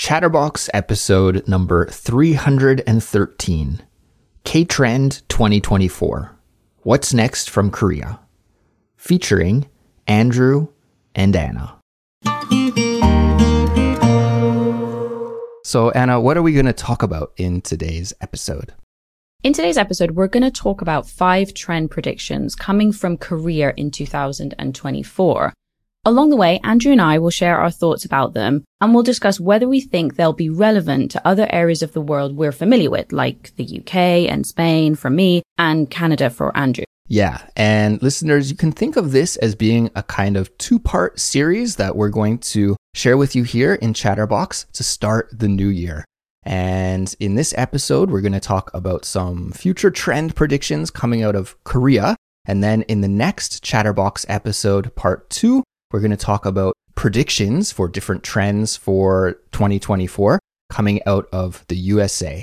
Chatterbox episode number 313 K Trend 2024 What's Next from Korea? Featuring Andrew and Anna. So, Anna, what are we going to talk about in today's episode? In today's episode, we're going to talk about five trend predictions coming from Korea in 2024. Along the way, Andrew and I will share our thoughts about them and we'll discuss whether we think they'll be relevant to other areas of the world we're familiar with, like the UK and Spain for me and Canada for Andrew. Yeah. And listeners, you can think of this as being a kind of two part series that we're going to share with you here in Chatterbox to start the new year. And in this episode, we're going to talk about some future trend predictions coming out of Korea. And then in the next Chatterbox episode, part two, we're going to talk about predictions for different trends for 2024 coming out of the USA.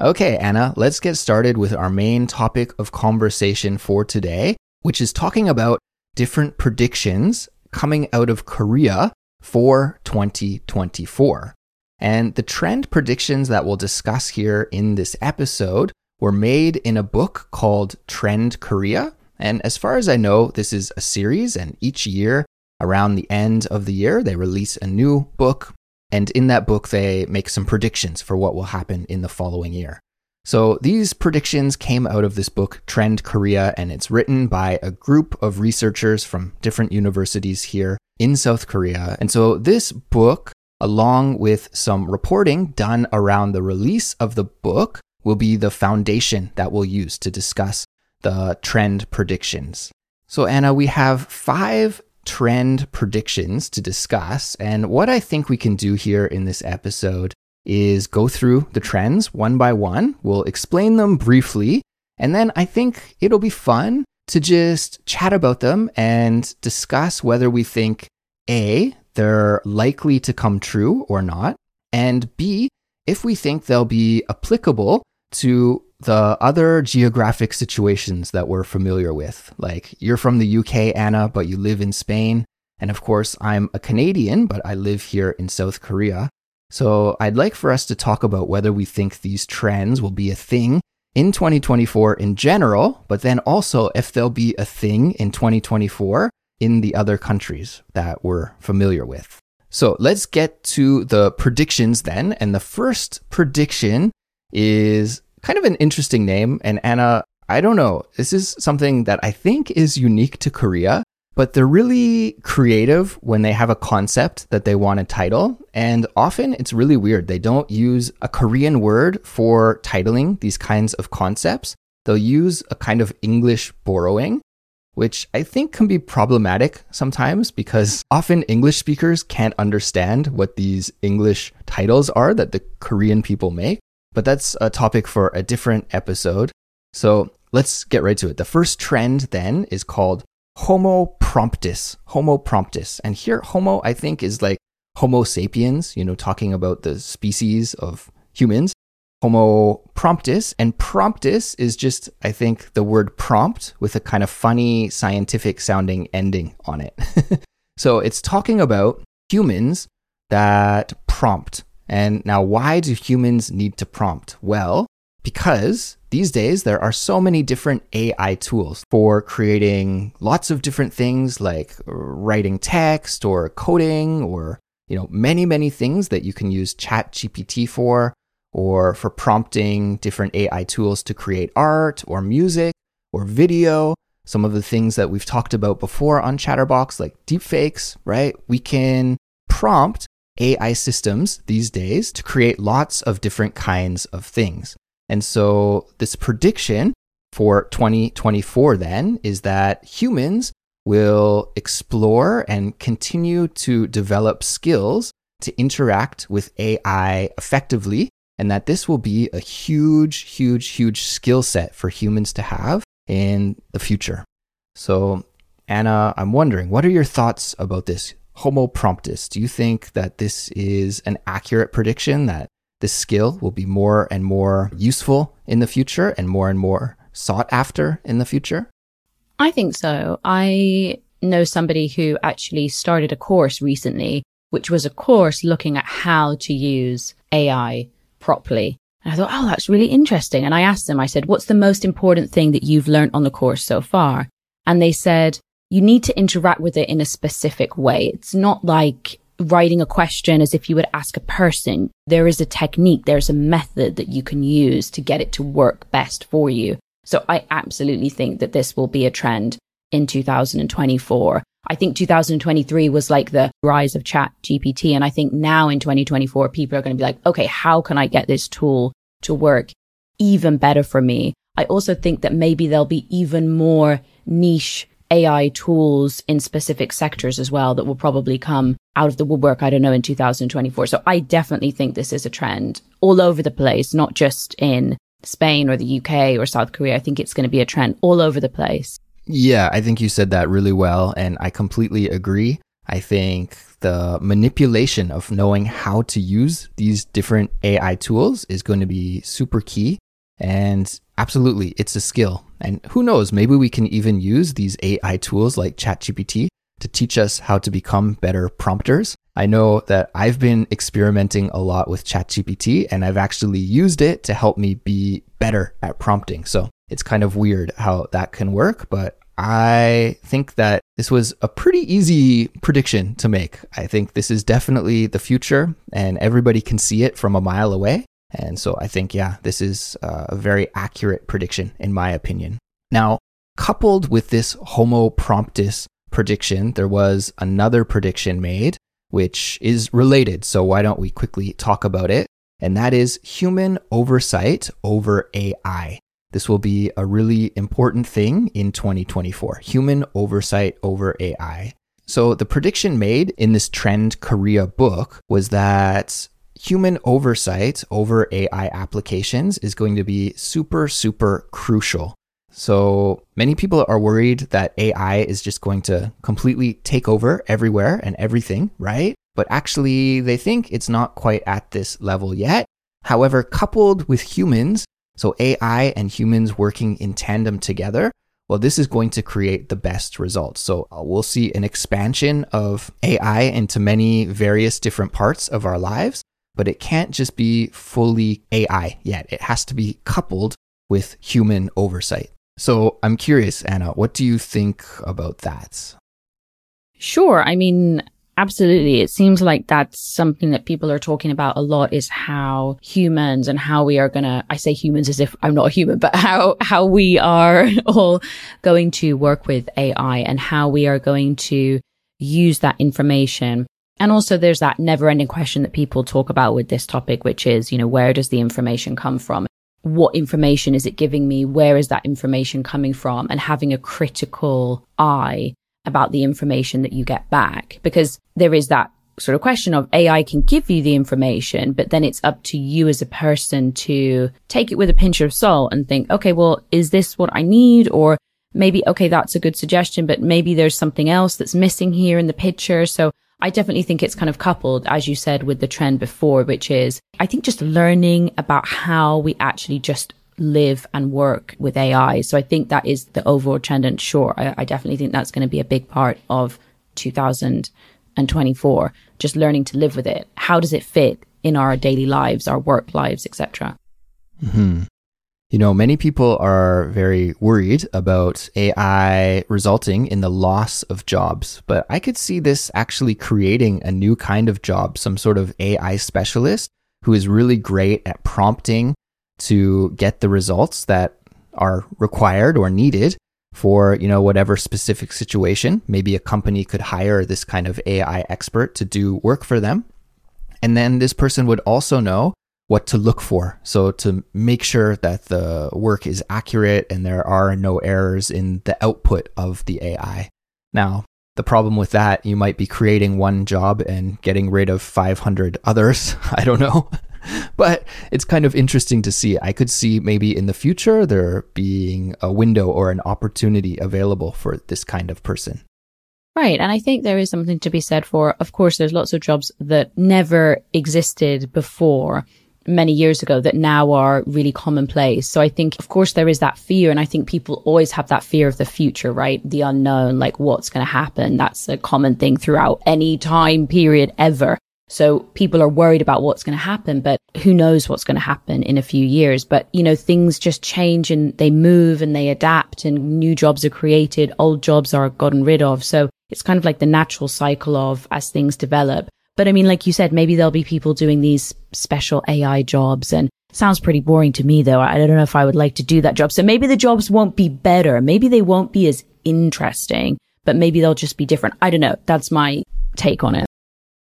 Okay, Anna, let's get started with our main topic of conversation for today, which is talking about different predictions coming out of Korea for 2024. And the trend predictions that we'll discuss here in this episode were made in a book called Trend Korea. And as far as I know, this is a series, and each year around the end of the year, they release a new book. And in that book, they make some predictions for what will happen in the following year. So these predictions came out of this book, Trend Korea, and it's written by a group of researchers from different universities here in South Korea. And so this book, along with some reporting done around the release of the book, will be the foundation that we'll use to discuss the trend predictions. So, Anna, we have five trend predictions to discuss. And what I think we can do here in this episode is go through the trends one by one. We'll explain them briefly. And then I think it'll be fun to just chat about them and discuss whether we think A, they're likely to come true or not, and B, if we think they'll be applicable to the other geographic situations that we're familiar with. Like you're from the UK, Anna, but you live in Spain. And of course, I'm a Canadian, but I live here in South Korea. So I'd like for us to talk about whether we think these trends will be a thing in 2024 in general, but then also if they'll be a thing in 2024 in the other countries that we're familiar with. So let's get to the predictions then. And the first prediction is kind of an interesting name. And Anna, I don't know, this is something that I think is unique to Korea, but they're really creative when they have a concept that they want to title. And often it's really weird. They don't use a Korean word for titling these kinds of concepts. They'll use a kind of English borrowing, which I think can be problematic sometimes because often English speakers can't understand what these English titles are that the Korean people make. But that's a topic for a different episode. So let's get right to it. The first trend then is called Homo promptus. Homo promptus. And here, Homo, I think, is like Homo sapiens, you know, talking about the species of humans. Homo promptus. And promptus is just, I think, the word prompt with a kind of funny scientific sounding ending on it. so it's talking about humans that prompt and now, why do humans need to prompt? Well, because these days there are so many different AI tools for creating lots of different things like writing text or coding or you know many many things that you can use chat GPT for or for prompting different AI tools to create art or music or video some of the things that we've talked about before on Chatterbox like deepfakes right we can prompt AI systems these days to create lots of different kinds of things. And so this prediction for 2024 then is that humans will explore and continue to develop skills to interact with AI effectively, and that this will be a huge, huge, huge skill set for humans to have in the future. So, Anna, I'm wondering, what are your thoughts about this? Homo promptus. Do you think that this is an accurate prediction that this skill will be more and more useful in the future and more and more sought after in the future? I think so. I know somebody who actually started a course recently which was a course looking at how to use AI properly. And I thought, oh, that's really interesting. And I asked them, I said, what's the most important thing that you've learned on the course so far? And they said, you need to interact with it in a specific way. It's not like writing a question as if you would ask a person. There is a technique, there's a method that you can use to get it to work best for you. So I absolutely think that this will be a trend in 2024. I think 2023 was like the rise of chat GPT. And I think now in 2024, people are going to be like, okay, how can I get this tool to work even better for me? I also think that maybe there'll be even more niche AI tools in specific sectors as well that will probably come out of the woodwork, I don't know, in 2024. So I definitely think this is a trend all over the place, not just in Spain or the UK or South Korea. I think it's going to be a trend all over the place. Yeah, I think you said that really well. And I completely agree. I think the manipulation of knowing how to use these different AI tools is going to be super key. And absolutely, it's a skill. And who knows, maybe we can even use these AI tools like ChatGPT to teach us how to become better prompters. I know that I've been experimenting a lot with ChatGPT and I've actually used it to help me be better at prompting. So it's kind of weird how that can work, but I think that this was a pretty easy prediction to make. I think this is definitely the future and everybody can see it from a mile away. And so I think, yeah, this is uh, a very accurate prediction, in my opinion. Now, coupled with this Homo promptus prediction, there was another prediction made, which is related. So why don't we quickly talk about it? And that is human oversight over AI. This will be a really important thing in 2024 human oversight over AI. So, the prediction made in this Trend Korea book was that human oversight over AI applications is going to be super, super crucial. So many people are worried that AI is just going to completely take over everywhere and everything, right? But actually, they think it's not quite at this level yet. However, coupled with humans, so AI and humans working in tandem together, well, this is going to create the best results. So uh, we'll see an expansion of AI into many various different parts of our lives but it can't just be fully AI yet. It has to be coupled with human oversight. So I'm curious, Anna, what do you think about that? Sure. I mean, absolutely. It seems like that's something that people are talking about a lot is how humans and how we are going to, I say humans as if I'm not a human, but how, how we are all going to work with AI and how we are going to use that information and also there's that never ending question that people talk about with this topic, which is, you know, where does the information come from? What information is it giving me? Where is that information coming from? And having a critical eye about the information that you get back, because there is that sort of question of AI can give you the information, but then it's up to you as a person to take it with a pinch of salt and think, okay, well, is this what I need? Or maybe, okay, that's a good suggestion, but maybe there's something else that's missing here in the picture. So I definitely think it's kind of coupled, as you said, with the trend before, which is, I think just learning about how we actually just live and work with AI. So I think that is the overall trend. And sure, I, I definitely think that's going to be a big part of 2024, just learning to live with it. How does it fit in our daily lives, our work lives, etc. Mm-hmm. You know, many people are very worried about AI resulting in the loss of jobs, but I could see this actually creating a new kind of job, some sort of AI specialist who is really great at prompting to get the results that are required or needed for, you know, whatever specific situation. Maybe a company could hire this kind of AI expert to do work for them. And then this person would also know what to look for. So to make sure that the work is accurate and there are no errors in the output of the AI. Now, the problem with that, you might be creating one job and getting rid of 500 others. I don't know. but it's kind of interesting to see. I could see maybe in the future there being a window or an opportunity available for this kind of person. Right. And I think there is something to be said for, of course, there's lots of jobs that never existed before many years ago that now are really commonplace. So I think, of course, there is that fear. And I think people always have that fear of the future, right? The unknown, like what's going to happen. That's a common thing throughout any time period ever. So people are worried about what's going to happen, but who knows what's going to happen in a few years. But, you know, things just change and they move and they adapt and new jobs are created. Old jobs are gotten rid of. So it's kind of like the natural cycle of as things develop. But I mean, like you said, maybe there'll be people doing these special AI jobs and sounds pretty boring to me though. I don't know if I would like to do that job. So maybe the jobs won't be better. Maybe they won't be as interesting, but maybe they'll just be different. I don't know. That's my take on it.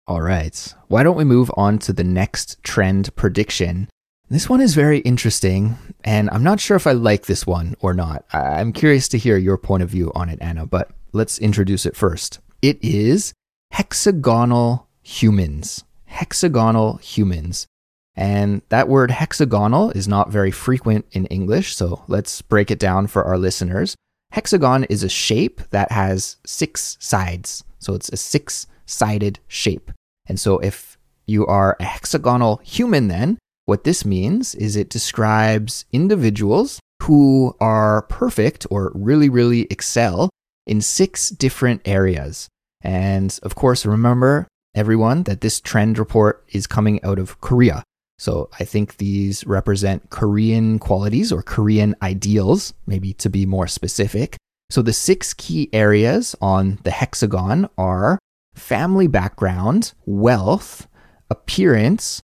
All right. Why don't we move on to the next trend prediction? This one is very interesting, and I'm not sure if I like this one or not. I'm curious to hear your point of view on it, Anna, but let's introduce it first. It is hexagonal humans. Hexagonal humans. And that word hexagonal is not very frequent in English, so let's break it down for our listeners. Hexagon is a shape that has six sides. So it's a six sided shape. And so if you are a hexagonal human, then what this means is it describes individuals who are perfect or really, really excel in six different areas. And of course, remember everyone that this trend report is coming out of Korea. So I think these represent Korean qualities or Korean ideals, maybe to be more specific. So the six key areas on the hexagon are family background, wealth, appearance,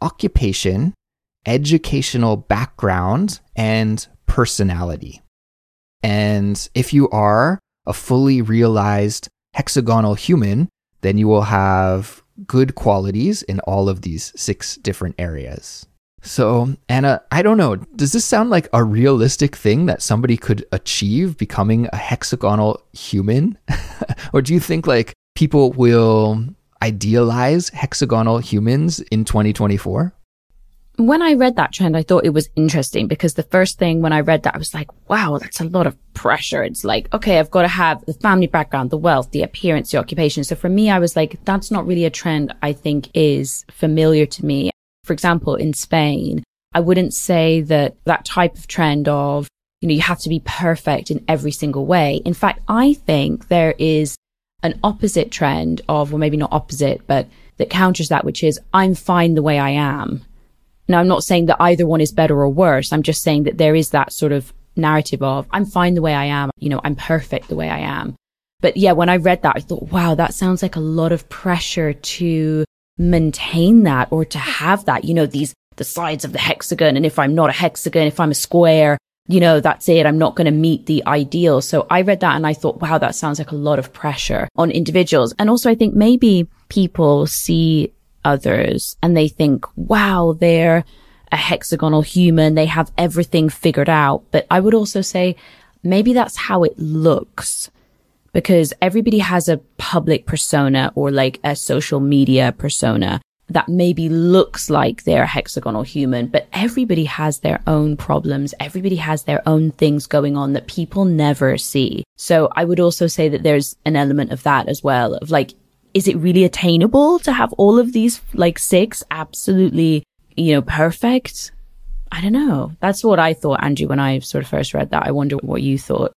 occupation, educational background, and personality. And if you are a fully realized hexagonal human, then you will have good qualities in all of these six different areas. So, Anna, I don't know. Does this sound like a realistic thing that somebody could achieve becoming a hexagonal human? or do you think like people will idealize hexagonal humans in 2024? When I read that trend, I thought it was interesting because the first thing when I read that, I was like, wow, that's a lot of pressure. It's like, okay, I've got to have the family background, the wealth, the appearance, the occupation. So for me, I was like, that's not really a trend I think is familiar to me. For example, in Spain, I wouldn't say that that type of trend of, you know, you have to be perfect in every single way. In fact, I think there is an opposite trend of, well, maybe not opposite, but that counters that, which is I'm fine the way I am. Now, I'm not saying that either one is better or worse. I'm just saying that there is that sort of narrative of I'm fine the way I am. You know, I'm perfect the way I am. But yeah, when I read that, I thought, wow, that sounds like a lot of pressure to maintain that or to have that, you know, these, the sides of the hexagon. And if I'm not a hexagon, if I'm a square, you know, that's it. I'm not going to meet the ideal. So I read that and I thought, wow, that sounds like a lot of pressure on individuals. And also I think maybe people see others and they think, wow, they're a hexagonal human. They have everything figured out. But I would also say maybe that's how it looks because everybody has a public persona or like a social media persona that maybe looks like they're a hexagonal human, but everybody has their own problems. Everybody has their own things going on that people never see. So I would also say that there's an element of that as well of like, is it really attainable to have all of these like six absolutely, you know, perfect? I don't know. That's what I thought, Andrew, when I sort of first read that. I wonder what you thought.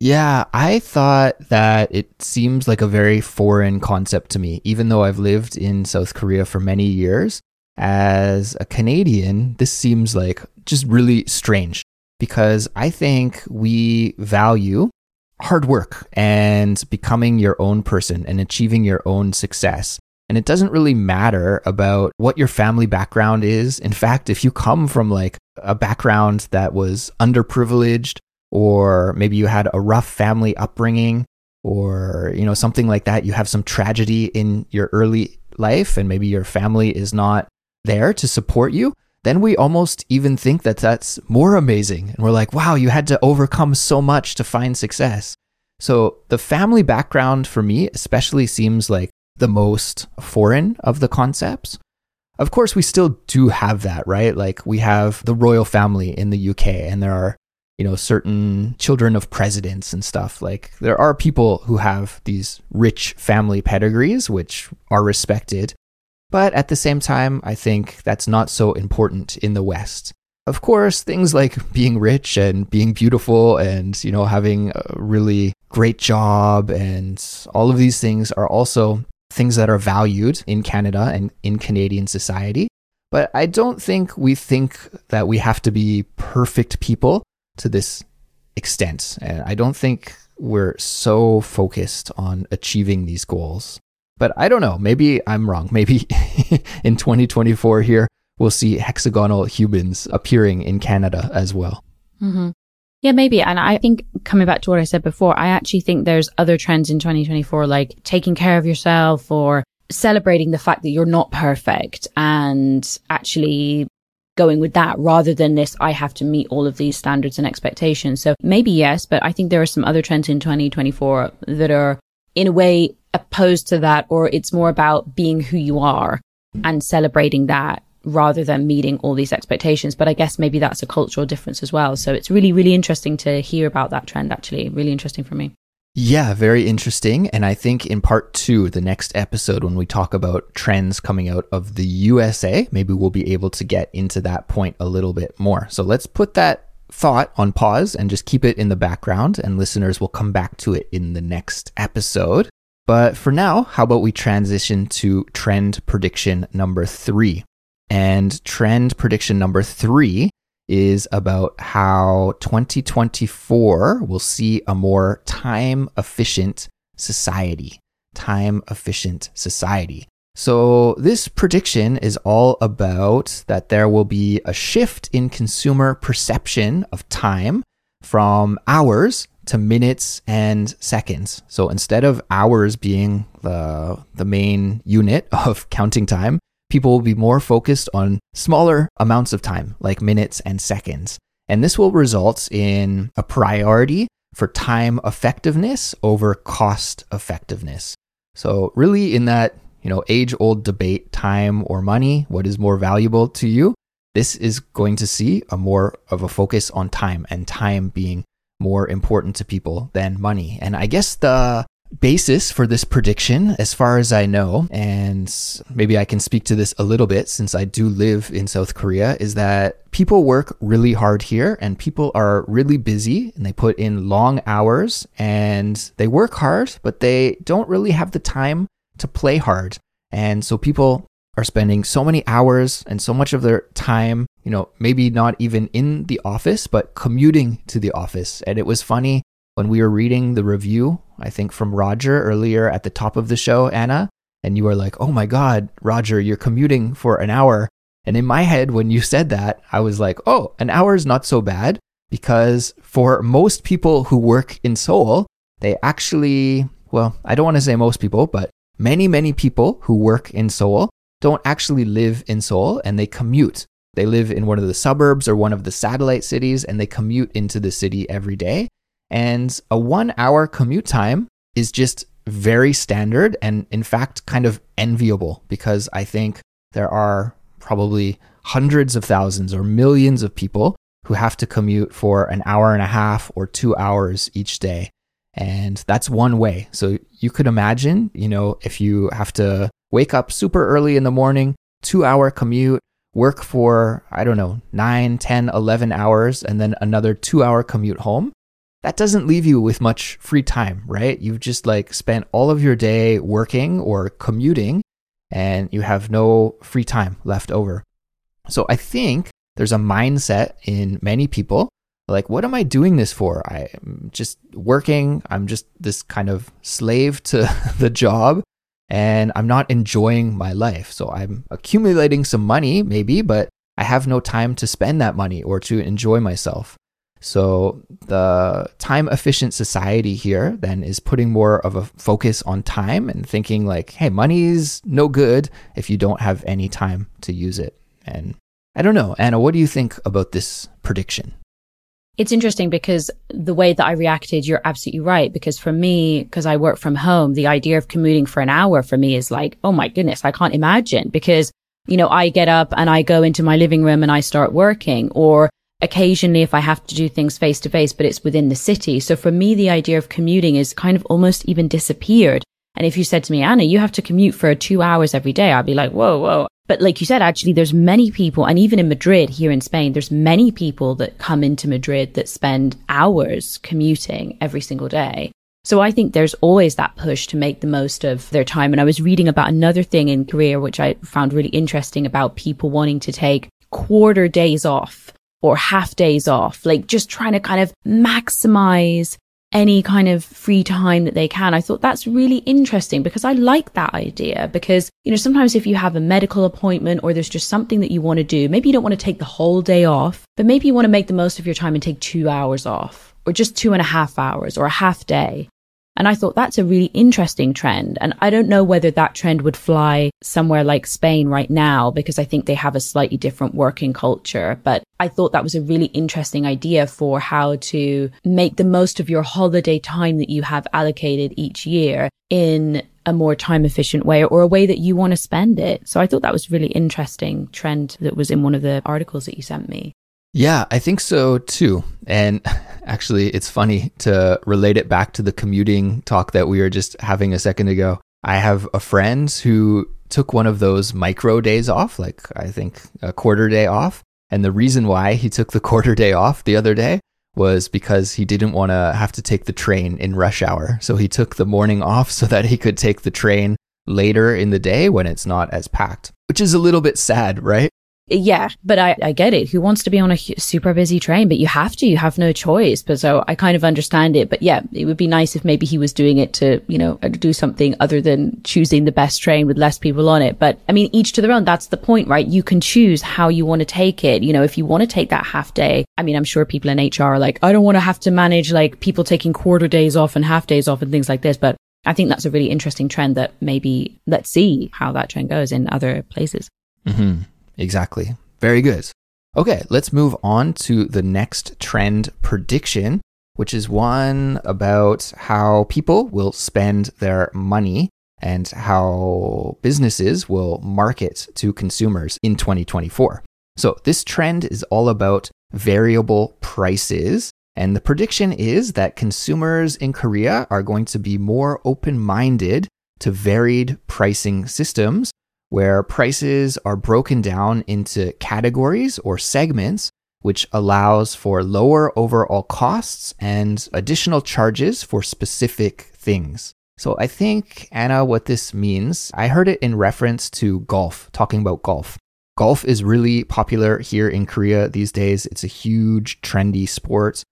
Yeah, I thought that it seems like a very foreign concept to me, even though I've lived in South Korea for many years. As a Canadian, this seems like just really strange because I think we value hard work and becoming your own person and achieving your own success. And it doesn't really matter about what your family background is. In fact, if you come from like a background that was underprivileged, or maybe you had a rough family upbringing, or you know something like that, you have some tragedy in your early life, and maybe your family is not there to support you, then we almost even think that that's more amazing. And we're like, wow, you had to overcome so much to find success. So the family background for me, especially, seems like the most foreign of the concepts. Of course, we still do have that, right? Like we have the royal family in the UK, and there are, you know, certain children of presidents and stuff. Like there are people who have these rich family pedigrees, which are respected. But at the same time, I think that's not so important in the West. Of course, things like being rich and being beautiful and, you know, having a really great job and all of these things are also things that are valued in Canada and in Canadian society. But I don't think we think that we have to be perfect people to this extent. And I don't think we're so focused on achieving these goals. But I don't know. Maybe I'm wrong. Maybe in 2024 here, we'll see hexagonal humans appearing in Canada as well. Mm-hmm. Yeah, maybe. And I think coming back to what I said before, I actually think there's other trends in 2024, like taking care of yourself or celebrating the fact that you're not perfect and actually going with that rather than this, I have to meet all of these standards and expectations. So maybe yes, but I think there are some other trends in 2024 that are in a way opposed to that, or it's more about being who you are and celebrating that rather than meeting all these expectations. But I guess maybe that's a cultural difference as well. So it's really, really interesting to hear about that trend, actually. Really interesting for me. Yeah, very interesting. And I think in part two, the next episode, when we talk about trends coming out of the USA, maybe we'll be able to get into that point a little bit more. So let's put that thought on pause and just keep it in the background, and listeners will come back to it in the next episode. But for now, how about we transition to trend prediction number three? And trend prediction number three is about how 2024 will see a more time efficient society. Time efficient society. So, this prediction is all about that there will be a shift in consumer perception of time from hours to minutes and seconds. So, instead of hours being the, the main unit of counting time, people will be more focused on smaller amounts of time, like minutes and seconds. And this will result in a priority for time effectiveness over cost effectiveness. So, really, in that you know age old debate, time or money, what is more valuable to you? This is going to see a more of a focus on time and time being more important to people than money. And I guess the basis for this prediction, as far as I know, and maybe I can speak to this a little bit since I do live in South Korea, is that people work really hard here and people are really busy and they put in long hours and they work hard, but they don't really have the time to play hard. And so people are spending so many hours and so much of their time, you know, maybe not even in the office, but commuting to the office. And it was funny when we were reading the review, I think from Roger earlier at the top of the show, Anna, and you were like, oh my God, Roger, you're commuting for an hour. And in my head, when you said that, I was like, oh, an hour is not so bad because for most people who work in Seoul, they actually, well, I don't want to say most people, but many, many people who work in Seoul don't actually live in Seoul and they commute. They live in one of the suburbs or one of the satellite cities and they commute into the city every day. And a one hour commute time is just very standard and, in fact, kind of enviable because I think there are probably hundreds of thousands or millions of people who have to commute for an hour and a half or two hours each day. And that's one way. So you could imagine, you know, if you have to wake up super early in the morning, two hour commute, work for, I don't know, 9, 10, 11 hours, and then another two hour commute home. That doesn't leave you with much free time, right? You've just like spent all of your day working or commuting and you have no free time left over. So I think there's a mindset in many people like what am i doing this for i'm just working i'm just this kind of slave to the job and i'm not enjoying my life. So i'm accumulating some money maybe but i have no time to spend that money or to enjoy myself. So the time efficient society here then is putting more of a focus on time and thinking like hey money's no good if you don't have any time to use it. And i don't know. Anna what do you think about this prediction it's interesting because the way that I reacted, you're absolutely right. Because for me, because I work from home, the idea of commuting for an hour for me is like, oh my goodness, I can't imagine because, you know, I get up and I go into my living room and I start working or occasionally if I have to do things face to face, but it's within the city. So for me, the idea of commuting is kind of almost even disappeared. And if you said to me, Anna, you have to commute for two hours every day, I'd be like, whoa, whoa. But like you said, actually, there's many people, and even in Madrid here in Spain, there's many people that come into Madrid that spend hours commuting every single day. So I think there's always that push to make the most of their time. And I was reading about another thing in Korea, which I found really interesting about people wanting to take quarter days off or half days off, like just trying to kind of maximize any kind of free time that they can. I thought that's really interesting because I like that idea because, you know, sometimes if you have a medical appointment or there's just something that you want to do, maybe you don't want to take the whole day off, but maybe you want to make the most of your time and take two hours off or just two and a half hours or a half day. And I thought that's a really interesting trend. And I don't know whether that trend would fly somewhere like Spain right now, because I think they have a slightly different working culture. But I thought that was a really interesting idea for how to make the most of your holiday time that you have allocated each year in a more time efficient way or a way that you want to spend it. So I thought that was a really interesting trend that was in one of the articles that you sent me. Yeah, I think so too. And actually, it's funny to relate it back to the commuting talk that we were just having a second ago. I have a friend who took one of those micro days off, like I think a quarter day off. And the reason why he took the quarter day off the other day was because he didn't want to have to take the train in rush hour. So he took the morning off so that he could take the train later in the day when it's not as packed, which is a little bit sad, right? Yeah, but I, I get it. Who wants to be on a super busy train? But you have to, you have no choice. But so I kind of understand it. But yeah, it would be nice if maybe he was doing it to, you know, do something other than choosing the best train with less people on it. But I mean, each to their own. That's the point, right? You can choose how you want to take it. You know, if you want to take that half day, I mean, I'm sure people in HR are like, I don't want to have to manage like people taking quarter days off and half days off and things like this. But I think that's a really interesting trend that maybe let's see how that trend goes in other places. Mm-hmm. Exactly. Very good. Okay, let's move on to the next trend prediction, which is one about how people will spend their money and how businesses will market to consumers in 2024. So, this trend is all about variable prices. And the prediction is that consumers in Korea are going to be more open minded to varied pricing systems where prices are broken down into categories or segments, which allows for lower overall costs and additional charges for specific things. So I think, Anna, what this means, I heard it in reference to golf, talking about golf. Golf is really popular here in Korea these days. It's a huge, trendy sport,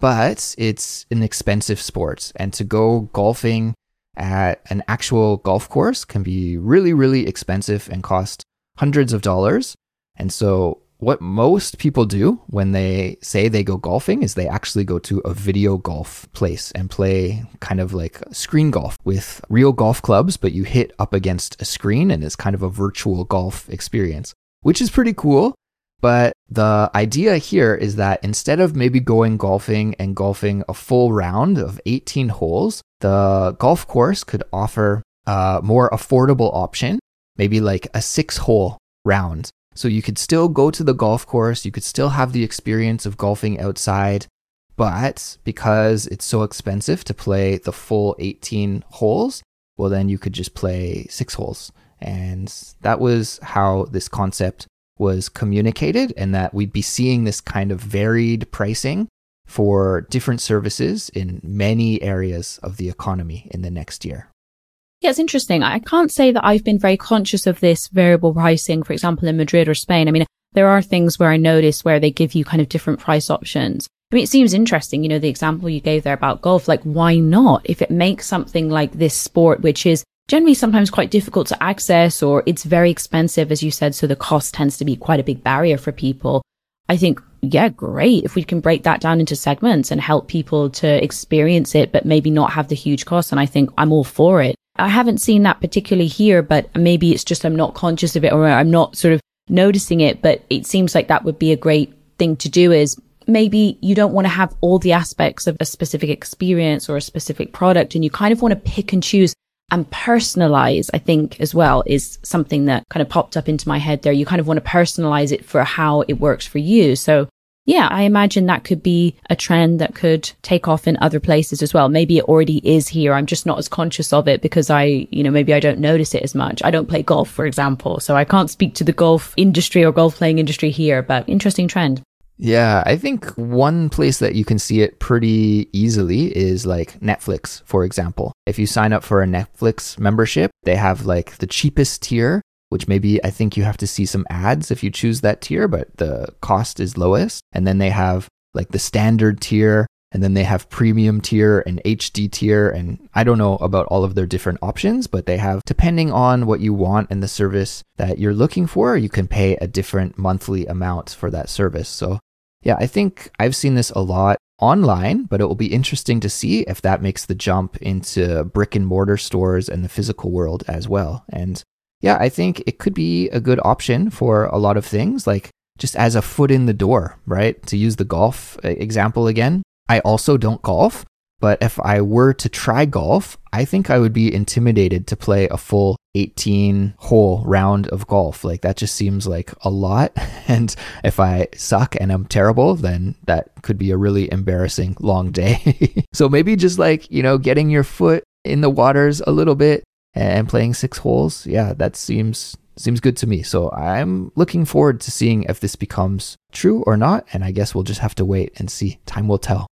but it's an expensive sport. And to go golfing at an actual golf course can be really, really expensive and cost hundreds of dollars. And so, what most people do when they say they go golfing is they actually go to a video golf place and play kind of like screen golf with real golf clubs, but you hit up against a screen and it's kind of a virtual golf experience, which is pretty cool. But the idea here is that instead of maybe going golfing and golfing a full round of 18 holes, the golf course could offer a more affordable option, maybe like a six hole round. So you could still go to the golf course, you could still have the experience of golfing outside, but because it's so expensive to play the full 18 holes, well, then you could just play six holes. And that was how this concept was communicated and that we'd be seeing this kind of varied pricing for different services in many areas of the economy in the next year. Yeah, it's interesting. I can't say that I've been very conscious of this variable pricing, for example, in Madrid or Spain. I mean, there are things where I notice where they give you kind of different price options. I mean, it seems interesting, you know, the example you gave there about golf, like why not? If it makes something like this sport, which is generally sometimes quite difficult to access or it's very expensive, as you said. So the cost tends to be quite a big barrier for people. I think, yeah, great. If we can break that down into segments and help people to experience it, but maybe not have the huge cost. And I think I'm all for it. I haven't seen that particularly here, but maybe it's just I'm not conscious of it or I'm not sort of noticing it. But it seems like that would be a great thing to do is maybe you don't want to have all the aspects of a specific experience or a specific product and you kind of want to pick and choose and personalize, I think as well is something that kind of popped up into my head there. You kind of want to personalize it for how it works for you. So yeah, I imagine that could be a trend that could take off in other places as well. Maybe it already is here. I'm just not as conscious of it because I, you know, maybe I don't notice it as much. I don't play golf, for example, so I can't speak to the golf industry or golf playing industry here, but interesting trend. Yeah, I think one place that you can see it pretty easily is like Netflix, for example. If you sign up for a Netflix membership, they have like the cheapest tier, which maybe I think you have to see some ads if you choose that tier, but the cost is lowest. And then they have like the standard tier, and then they have premium tier and HD tier. And I don't know about all of their different options, but they have, depending on what you want and the service that you're looking for, you can pay a different monthly amount for that service. So yeah, I think I've seen this a lot online, but it will be interesting to see if that makes the jump into brick and mortar stores and the physical world as well. And yeah, I think it could be a good option for a lot of things, like just as a foot in the door, right? To use the golf uh, example again, I also don't golf, but if I were to try golf, I think I would be intimidated to play a full 18 hole round of golf. Like that just seems like a lot. And if I suck and I'm terrible, then that could be a really embarrassing long day. so maybe just like, you know, getting your foot in the waters a little bit and playing six holes. Yeah, that seems seems good to me. So I'm looking forward to seeing if this becomes true or not. And I guess we'll just have to wait and see. Time will tell.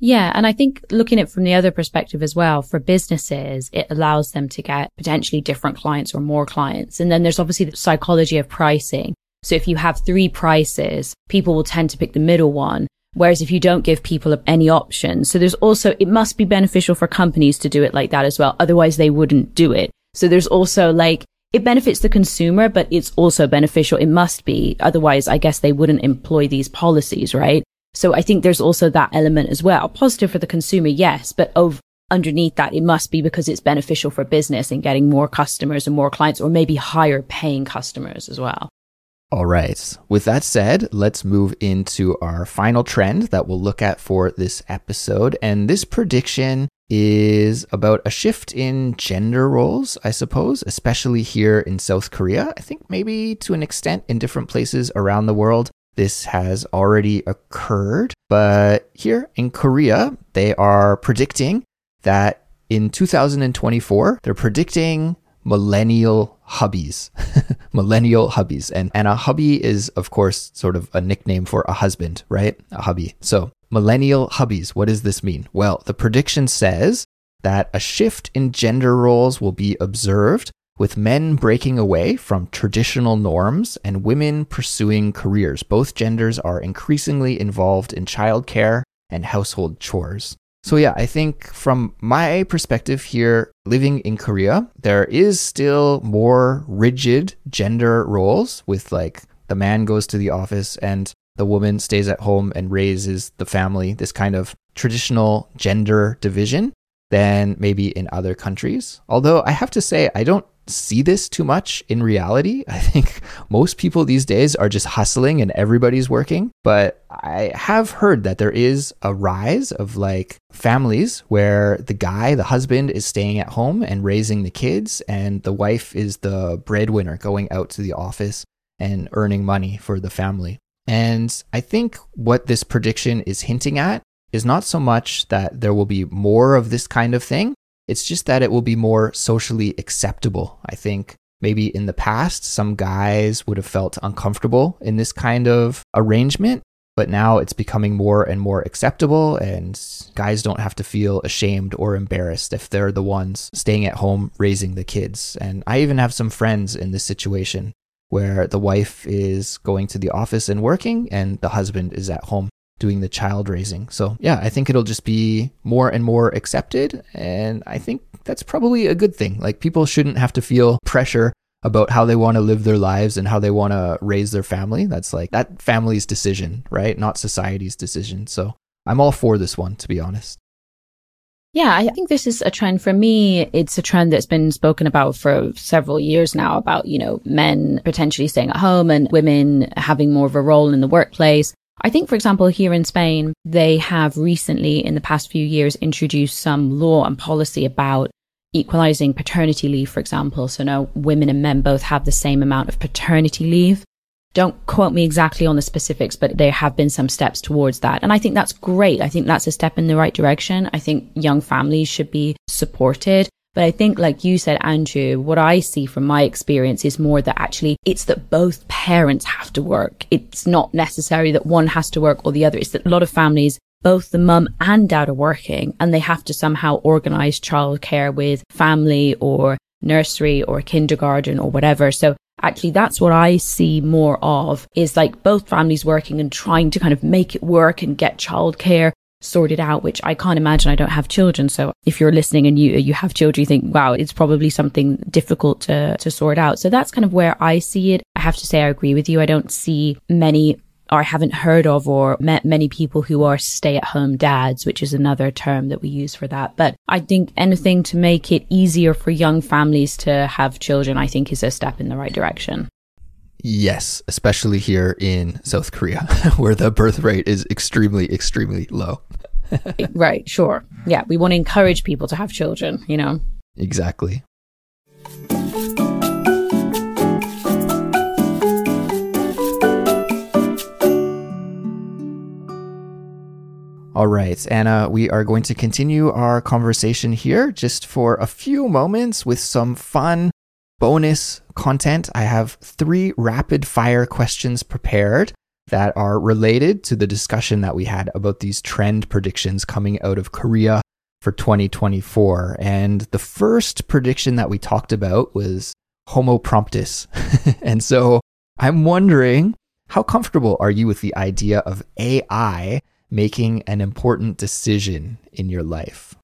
Yeah. And I think looking at it from the other perspective as well, for businesses, it allows them to get potentially different clients or more clients. And then there's obviously the psychology of pricing. So if you have three prices, people will tend to pick the middle one. Whereas if you don't give people any options, so there's also, it must be beneficial for companies to do it like that as well. Otherwise they wouldn't do it. So there's also like, it benefits the consumer, but it's also beneficial. It must be. Otherwise, I guess they wouldn't employ these policies, right? So I think there's also that element as well. Positive for the consumer, yes, but of underneath that, it must be because it's beneficial for business and getting more customers and more clients or maybe higher paying customers as well. All right. With that said, let's move into our final trend that we'll look at for this episode. And this prediction is about a shift in gender roles, I suppose, especially here in South Korea. I think maybe to an extent in different places around the world this has already occurred. But here in Korea, they are predicting that in 2024, they're predicting millennial hubbies. millennial hubbies. And, and a hubby is, of course, sort of a nickname for a husband, right? A hubby. So, millennial hubbies, what does this mean? Well, the prediction says that a shift in gender roles will be observed with men breaking away from traditional norms and women pursuing careers. Both genders are increasingly involved in childcare and household chores. So, yeah, I think from my perspective here, living in Korea, there is still more rigid gender roles with like the man goes to the office and the woman stays at home and raises the family, this kind of traditional gender division than maybe in other countries. Although I have to say, I don't see this too much in reality. I think most people these days are just hustling and everybody's working. But I have heard that there is a rise of like families where the guy, the husband, is staying at home and raising the kids, and the wife is the breadwinner going out to the office and earning money for the family. And I think what this prediction is hinting at is not so much that there will be more of this kind of thing, it's just that it will be more socially acceptable. I think maybe in the past, some guys would have felt uncomfortable in this kind of arrangement, but now it's becoming more and more acceptable, and guys don't have to feel ashamed or embarrassed if they're the ones staying at home raising the kids. And I even have some friends in this situation where the wife is going to the office and working, and the husband is at home doing the child raising. So, yeah, I think it'll just be more and more accepted. And I think that's probably a good thing. Like, people shouldn't have to feel pressure about how they want to live their lives and how they want to raise their family. That's like that family's decision, right? Not society's decision. So, I'm all for this one, to be honest. Yeah, I think this is a trend for me. It's a trend that's been spoken about for several years now about, you know, men potentially staying at home and women having more of a role in the workplace. I think, for example, here in Spain, they have recently, in the past few years, introduced some law and policy about equalizing paternity leave, for example. So now women and men both have the same amount of paternity leave. Don't quote me exactly on the specifics, but there have been some steps towards that. And I think that's great. I think that's a step in the right direction. I think young families should be supported. But I think, like you said, Andrew, what I see from my experience is more that actually it's that both parents have to work. It's not necessary that one has to work or the other. It's that a lot of families, both the mum and dad are working and they have to somehow organize childcare with family or nursery or kindergarten or whatever. So actually that's what I see more of is like both families working and trying to kind of make it work and get childcare sorted out, which I can't imagine. I don't have children. So if you're listening and you, you have children, you think, wow, it's probably something difficult to, to sort out. So that's kind of where I see it. I have to say, I agree with you. I don't see many or I haven't heard of or met many people who are stay at home dads, which is another term that we use for that. But I think anything to make it easier for young families to have children, I think is a step in the right direction. Yes, especially here in South Korea, where the birth rate is extremely, extremely low. right, sure. Yeah, we want to encourage people to have children, you know? Exactly. All right, Anna, we are going to continue our conversation here just for a few moments with some fun bonus content. I have three rapid fire questions prepared that are related to the discussion that we had about these trend predictions coming out of Korea for 2024. And the first prediction that we talked about was Homo promptus. and so I'm wondering how comfortable are you with the idea of AI making an important decision in your life?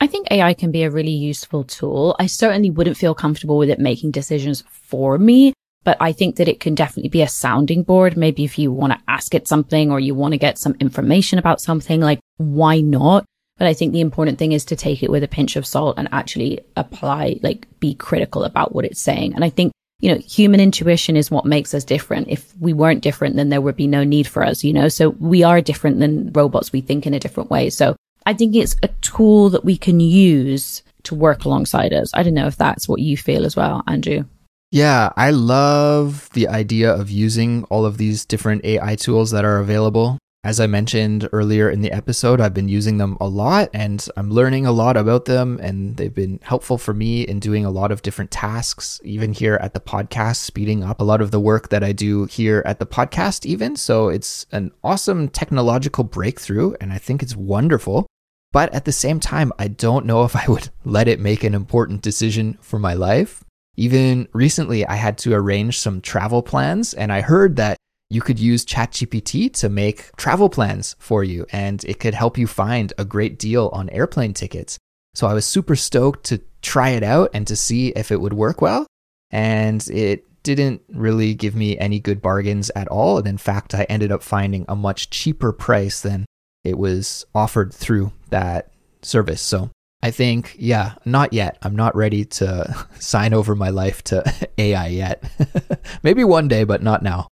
I think AI can be a really useful tool. I certainly wouldn't feel comfortable with it making decisions for me, but I think that it can definitely be a sounding board. Maybe if you want to ask it something or you want to get some information about something, like why not? But I think the important thing is to take it with a pinch of salt and actually apply, like be critical about what it's saying. And I think, you know, human intuition is what makes us different. If we weren't different, then there would be no need for us, you know? So we are different than robots. We think in a different way. So I think it's a tool that we can use to work alongside us. I don't know if that's what you feel as well, Andrew. Yeah, I love the idea of using all of these different AI tools that are available. As I mentioned earlier in the episode, I've been using them a lot and I'm learning a lot about them, and they've been helpful for me in doing a lot of different tasks, even here at the podcast, speeding up a lot of the work that I do here at the podcast, even. So it's an awesome technological breakthrough, and I think it's wonderful. But at the same time, I don't know if I would let it make an important decision for my life. Even recently, I had to arrange some travel plans, and I heard that you could use ChatGPT to make travel plans for you, and it could help you find a great deal on airplane tickets. So I was super stoked to try it out and to see if it would work well. And it didn't really give me any good bargains at all. And in fact, I ended up finding a much cheaper price than it was offered through that service. So I think, yeah, not yet. I'm not ready to sign over my life to AI yet. Maybe one day, but not now.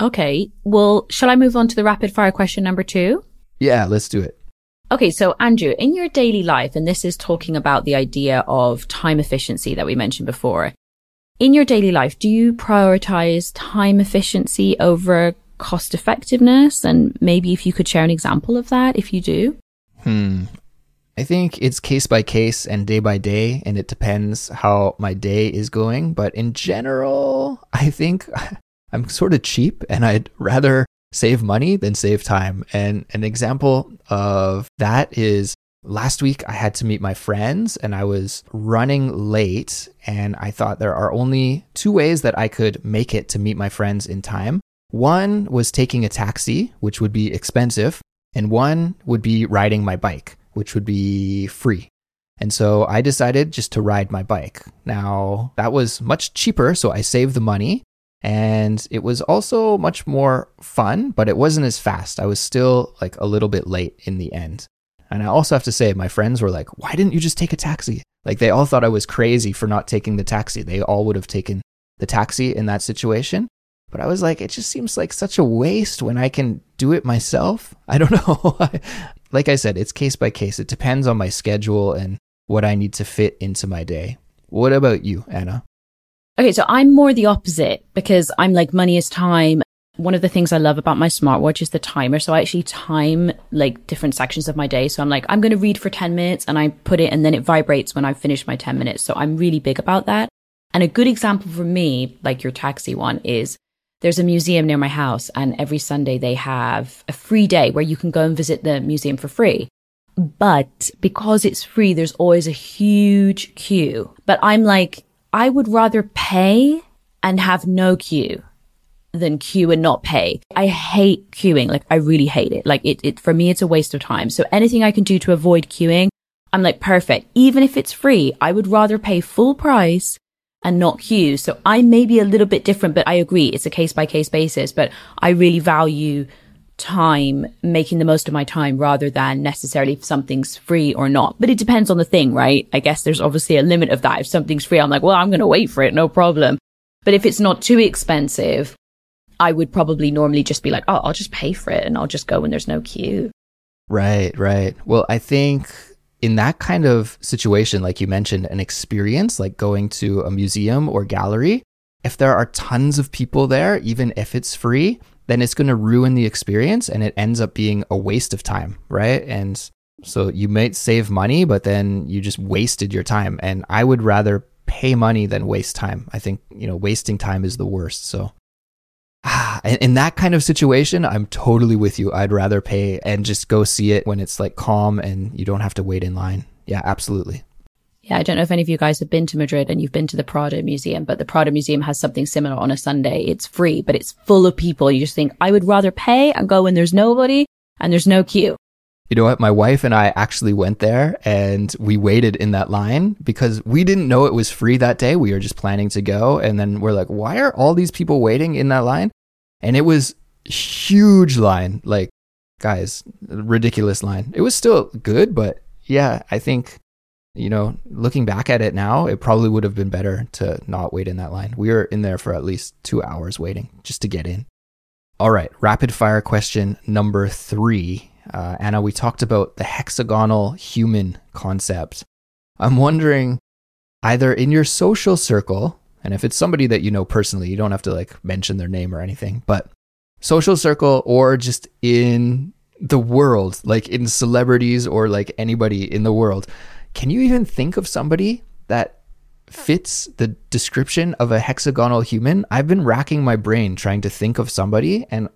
Okay. Well, shall I move on to the rapid fire question number two? Yeah, let's do it. Okay, so Andrew, in your daily life, and this is talking about the idea of time efficiency that we mentioned before. In your daily life, do you prioritize time efficiency over cost effectiveness? And maybe if you could share an example of that, if you do. Hmm. I think it's case by case and day by day, and it depends how my day is going. But in general, I think I'm sort of cheap and I'd rather save money than save time. And an example of that is last week I had to meet my friends and I was running late. And I thought there are only two ways that I could make it to meet my friends in time. One was taking a taxi, which would be expensive, and one would be riding my bike, which would be free. And so I decided just to ride my bike. Now, that was much cheaper, so I saved the money. And it was also much more fun, but it wasn't as fast. I was still like a little bit late in the end. And I also have to say, my friends were like, why didn't you just take a taxi? Like they all thought I was crazy for not taking the taxi. They all would have taken the taxi in that situation. But I was like, it just seems like such a waste when I can do it myself. I don't know. like I said, it's case by case. It depends on my schedule and what I need to fit into my day. What about you, Anna? Okay, so I'm more the opposite because I'm like money is time. One of the things I love about my smartwatch is the timer. So I actually time like different sections of my day. So I'm like, I'm going to read for 10 minutes and I put it and then it vibrates when I finish my 10 minutes. So I'm really big about that. And a good example for me, like your taxi one, is there's a museum near my house and every Sunday they have a free day where you can go and visit the museum for free. But because it's free, there's always a huge queue. But I'm like, I would rather pay and have no queue than queue and not pay. I hate queuing. Like I really hate it. Like it, it, for me, it's a waste of time. So anything I can do to avoid queuing, I'm like, perfect. Even if it's free, I would rather pay full price and not queue. So I may be a little bit different, but I agree. It's a case by case basis, but I really value time, making the most of my time rather than necessarily if something's free or not. But it depends on the thing, right? I guess there's obviously a limit of that. If something's free, I'm like, well, I'm going to wait for it. No problem. But if it's not too expensive, I would probably normally just be like, oh, I'll just pay for it and I'll just go when there's no queue. Right, right. Well, I think in that kind of situation, like you mentioned, an experience like going to a museum or gallery, if there are tons of people there, even if it's free, then it's going to ruin the experience and it ends up being a waste of time, right? And so you might save money, but then you just wasted your time. And I would rather pay money than waste time. I think, you know, wasting time is the worst. So in that kind of situation, I'm totally with you. I'd rather pay and just go see it when it's like calm and you don't have to wait in line. Yeah, absolutely. Yeah, I don't know if any of you guys have been to Madrid and you've been to the Prado Museum, but the Prado Museum has something similar on a Sunday. It's free, but it's full of people. You just think, I would rather pay and go when there's nobody and there's no queue. You know what? My wife and I actually went there and we waited in that line because we didn't know it was free that day. We were just planning to go. And then we're like, why are all these people waiting in that line? And it was huge line. Like, guys, ridiculous line. It was still good, but yeah, I think you know, looking back at it now, it probably would have been better to not wait in that line. We were in there for at least two hours waiting just to get in. All right, rapid fire question number three. Uh, Anna, we talked about the hexagonal human concept. I'm wondering, either in your social circle, and if it's somebody that you know personally, you don't have to like mention their name or anything, but social circle or just in the world, like in celebrities or like anybody in the world, can you even think of somebody that fits the description of a hexagonal human? I've been racking my brain trying to think of somebody. And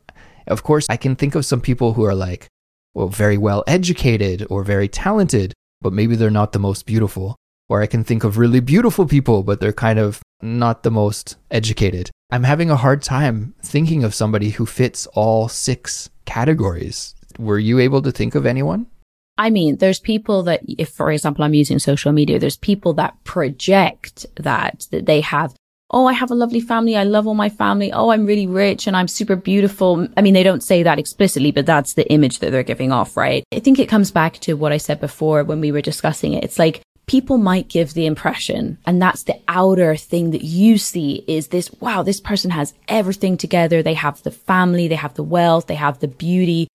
of course, I can think of some people who are like, well, very well educated or very talented, but maybe they're not the most beautiful. Or I can think of really beautiful people, but they're kind of not the most educated. I'm having a hard time thinking of somebody who fits all six categories. Were you able to think of anyone? I mean, there's people that, if for example, I'm using social media, there's people that project that, that they have, oh, I have a lovely family. I love all my family. Oh, I'm really rich and I'm super beautiful. I mean, they don't say that explicitly, but that's the image that they're giving off, right? I think it comes back to what I said before when we were discussing it. It's like, people might give the impression, and that's the outer thing that you see is this, wow, this person has everything together. They have the family, they have the wealth, they have the beauty,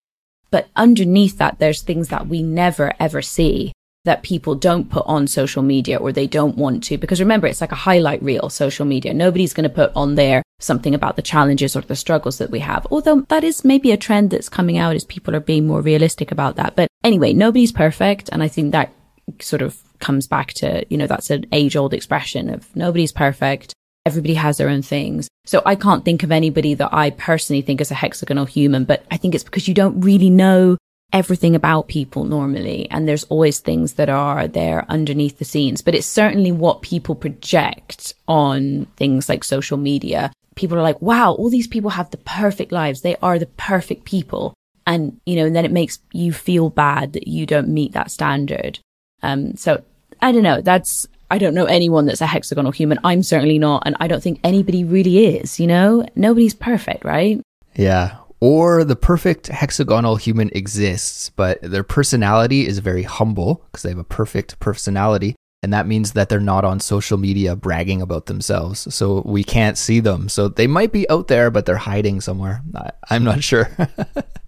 but underneath that, there's things that we never ever see that people don't put on social media or they don't want to. Because remember, it's like a highlight reel, social media. Nobody's going to put on there something about the challenges or the struggles that we have. Although that is maybe a trend that's coming out as people are being more realistic about that. But anyway, nobody's perfect. And I think that sort of comes back to, you know, that's an age old expression of nobody's perfect. Everybody has their own things. So I can't think of anybody that I personally think is a hexagonal human, but I think it's because you don't really know everything about people normally. And there's always things that are there underneath the scenes, but it's certainly what people project on things like social media. People are like, wow, all these people have the perfect lives. They are the perfect people. And, you know, and then it makes you feel bad that you don't meet that standard. Um, so I don't know. That's, I don't know anyone that's a hexagonal human. I'm certainly not. And I don't think anybody really is, you know? Nobody's perfect, right? Yeah. Or the perfect hexagonal human exists, but their personality is very humble because they have a perfect personality. And that means that they're not on social media bragging about themselves. So we can't see them. So they might be out there, but they're hiding somewhere. I'm not sure.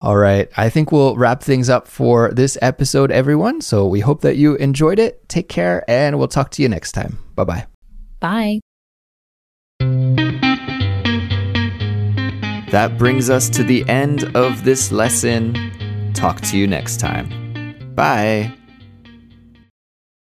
All right. I think we'll wrap things up for this episode, everyone. So we hope that you enjoyed it. Take care, and we'll talk to you next time. Bye-bye. Bye. That brings us to the end of this lesson. Talk to you next time. Bye.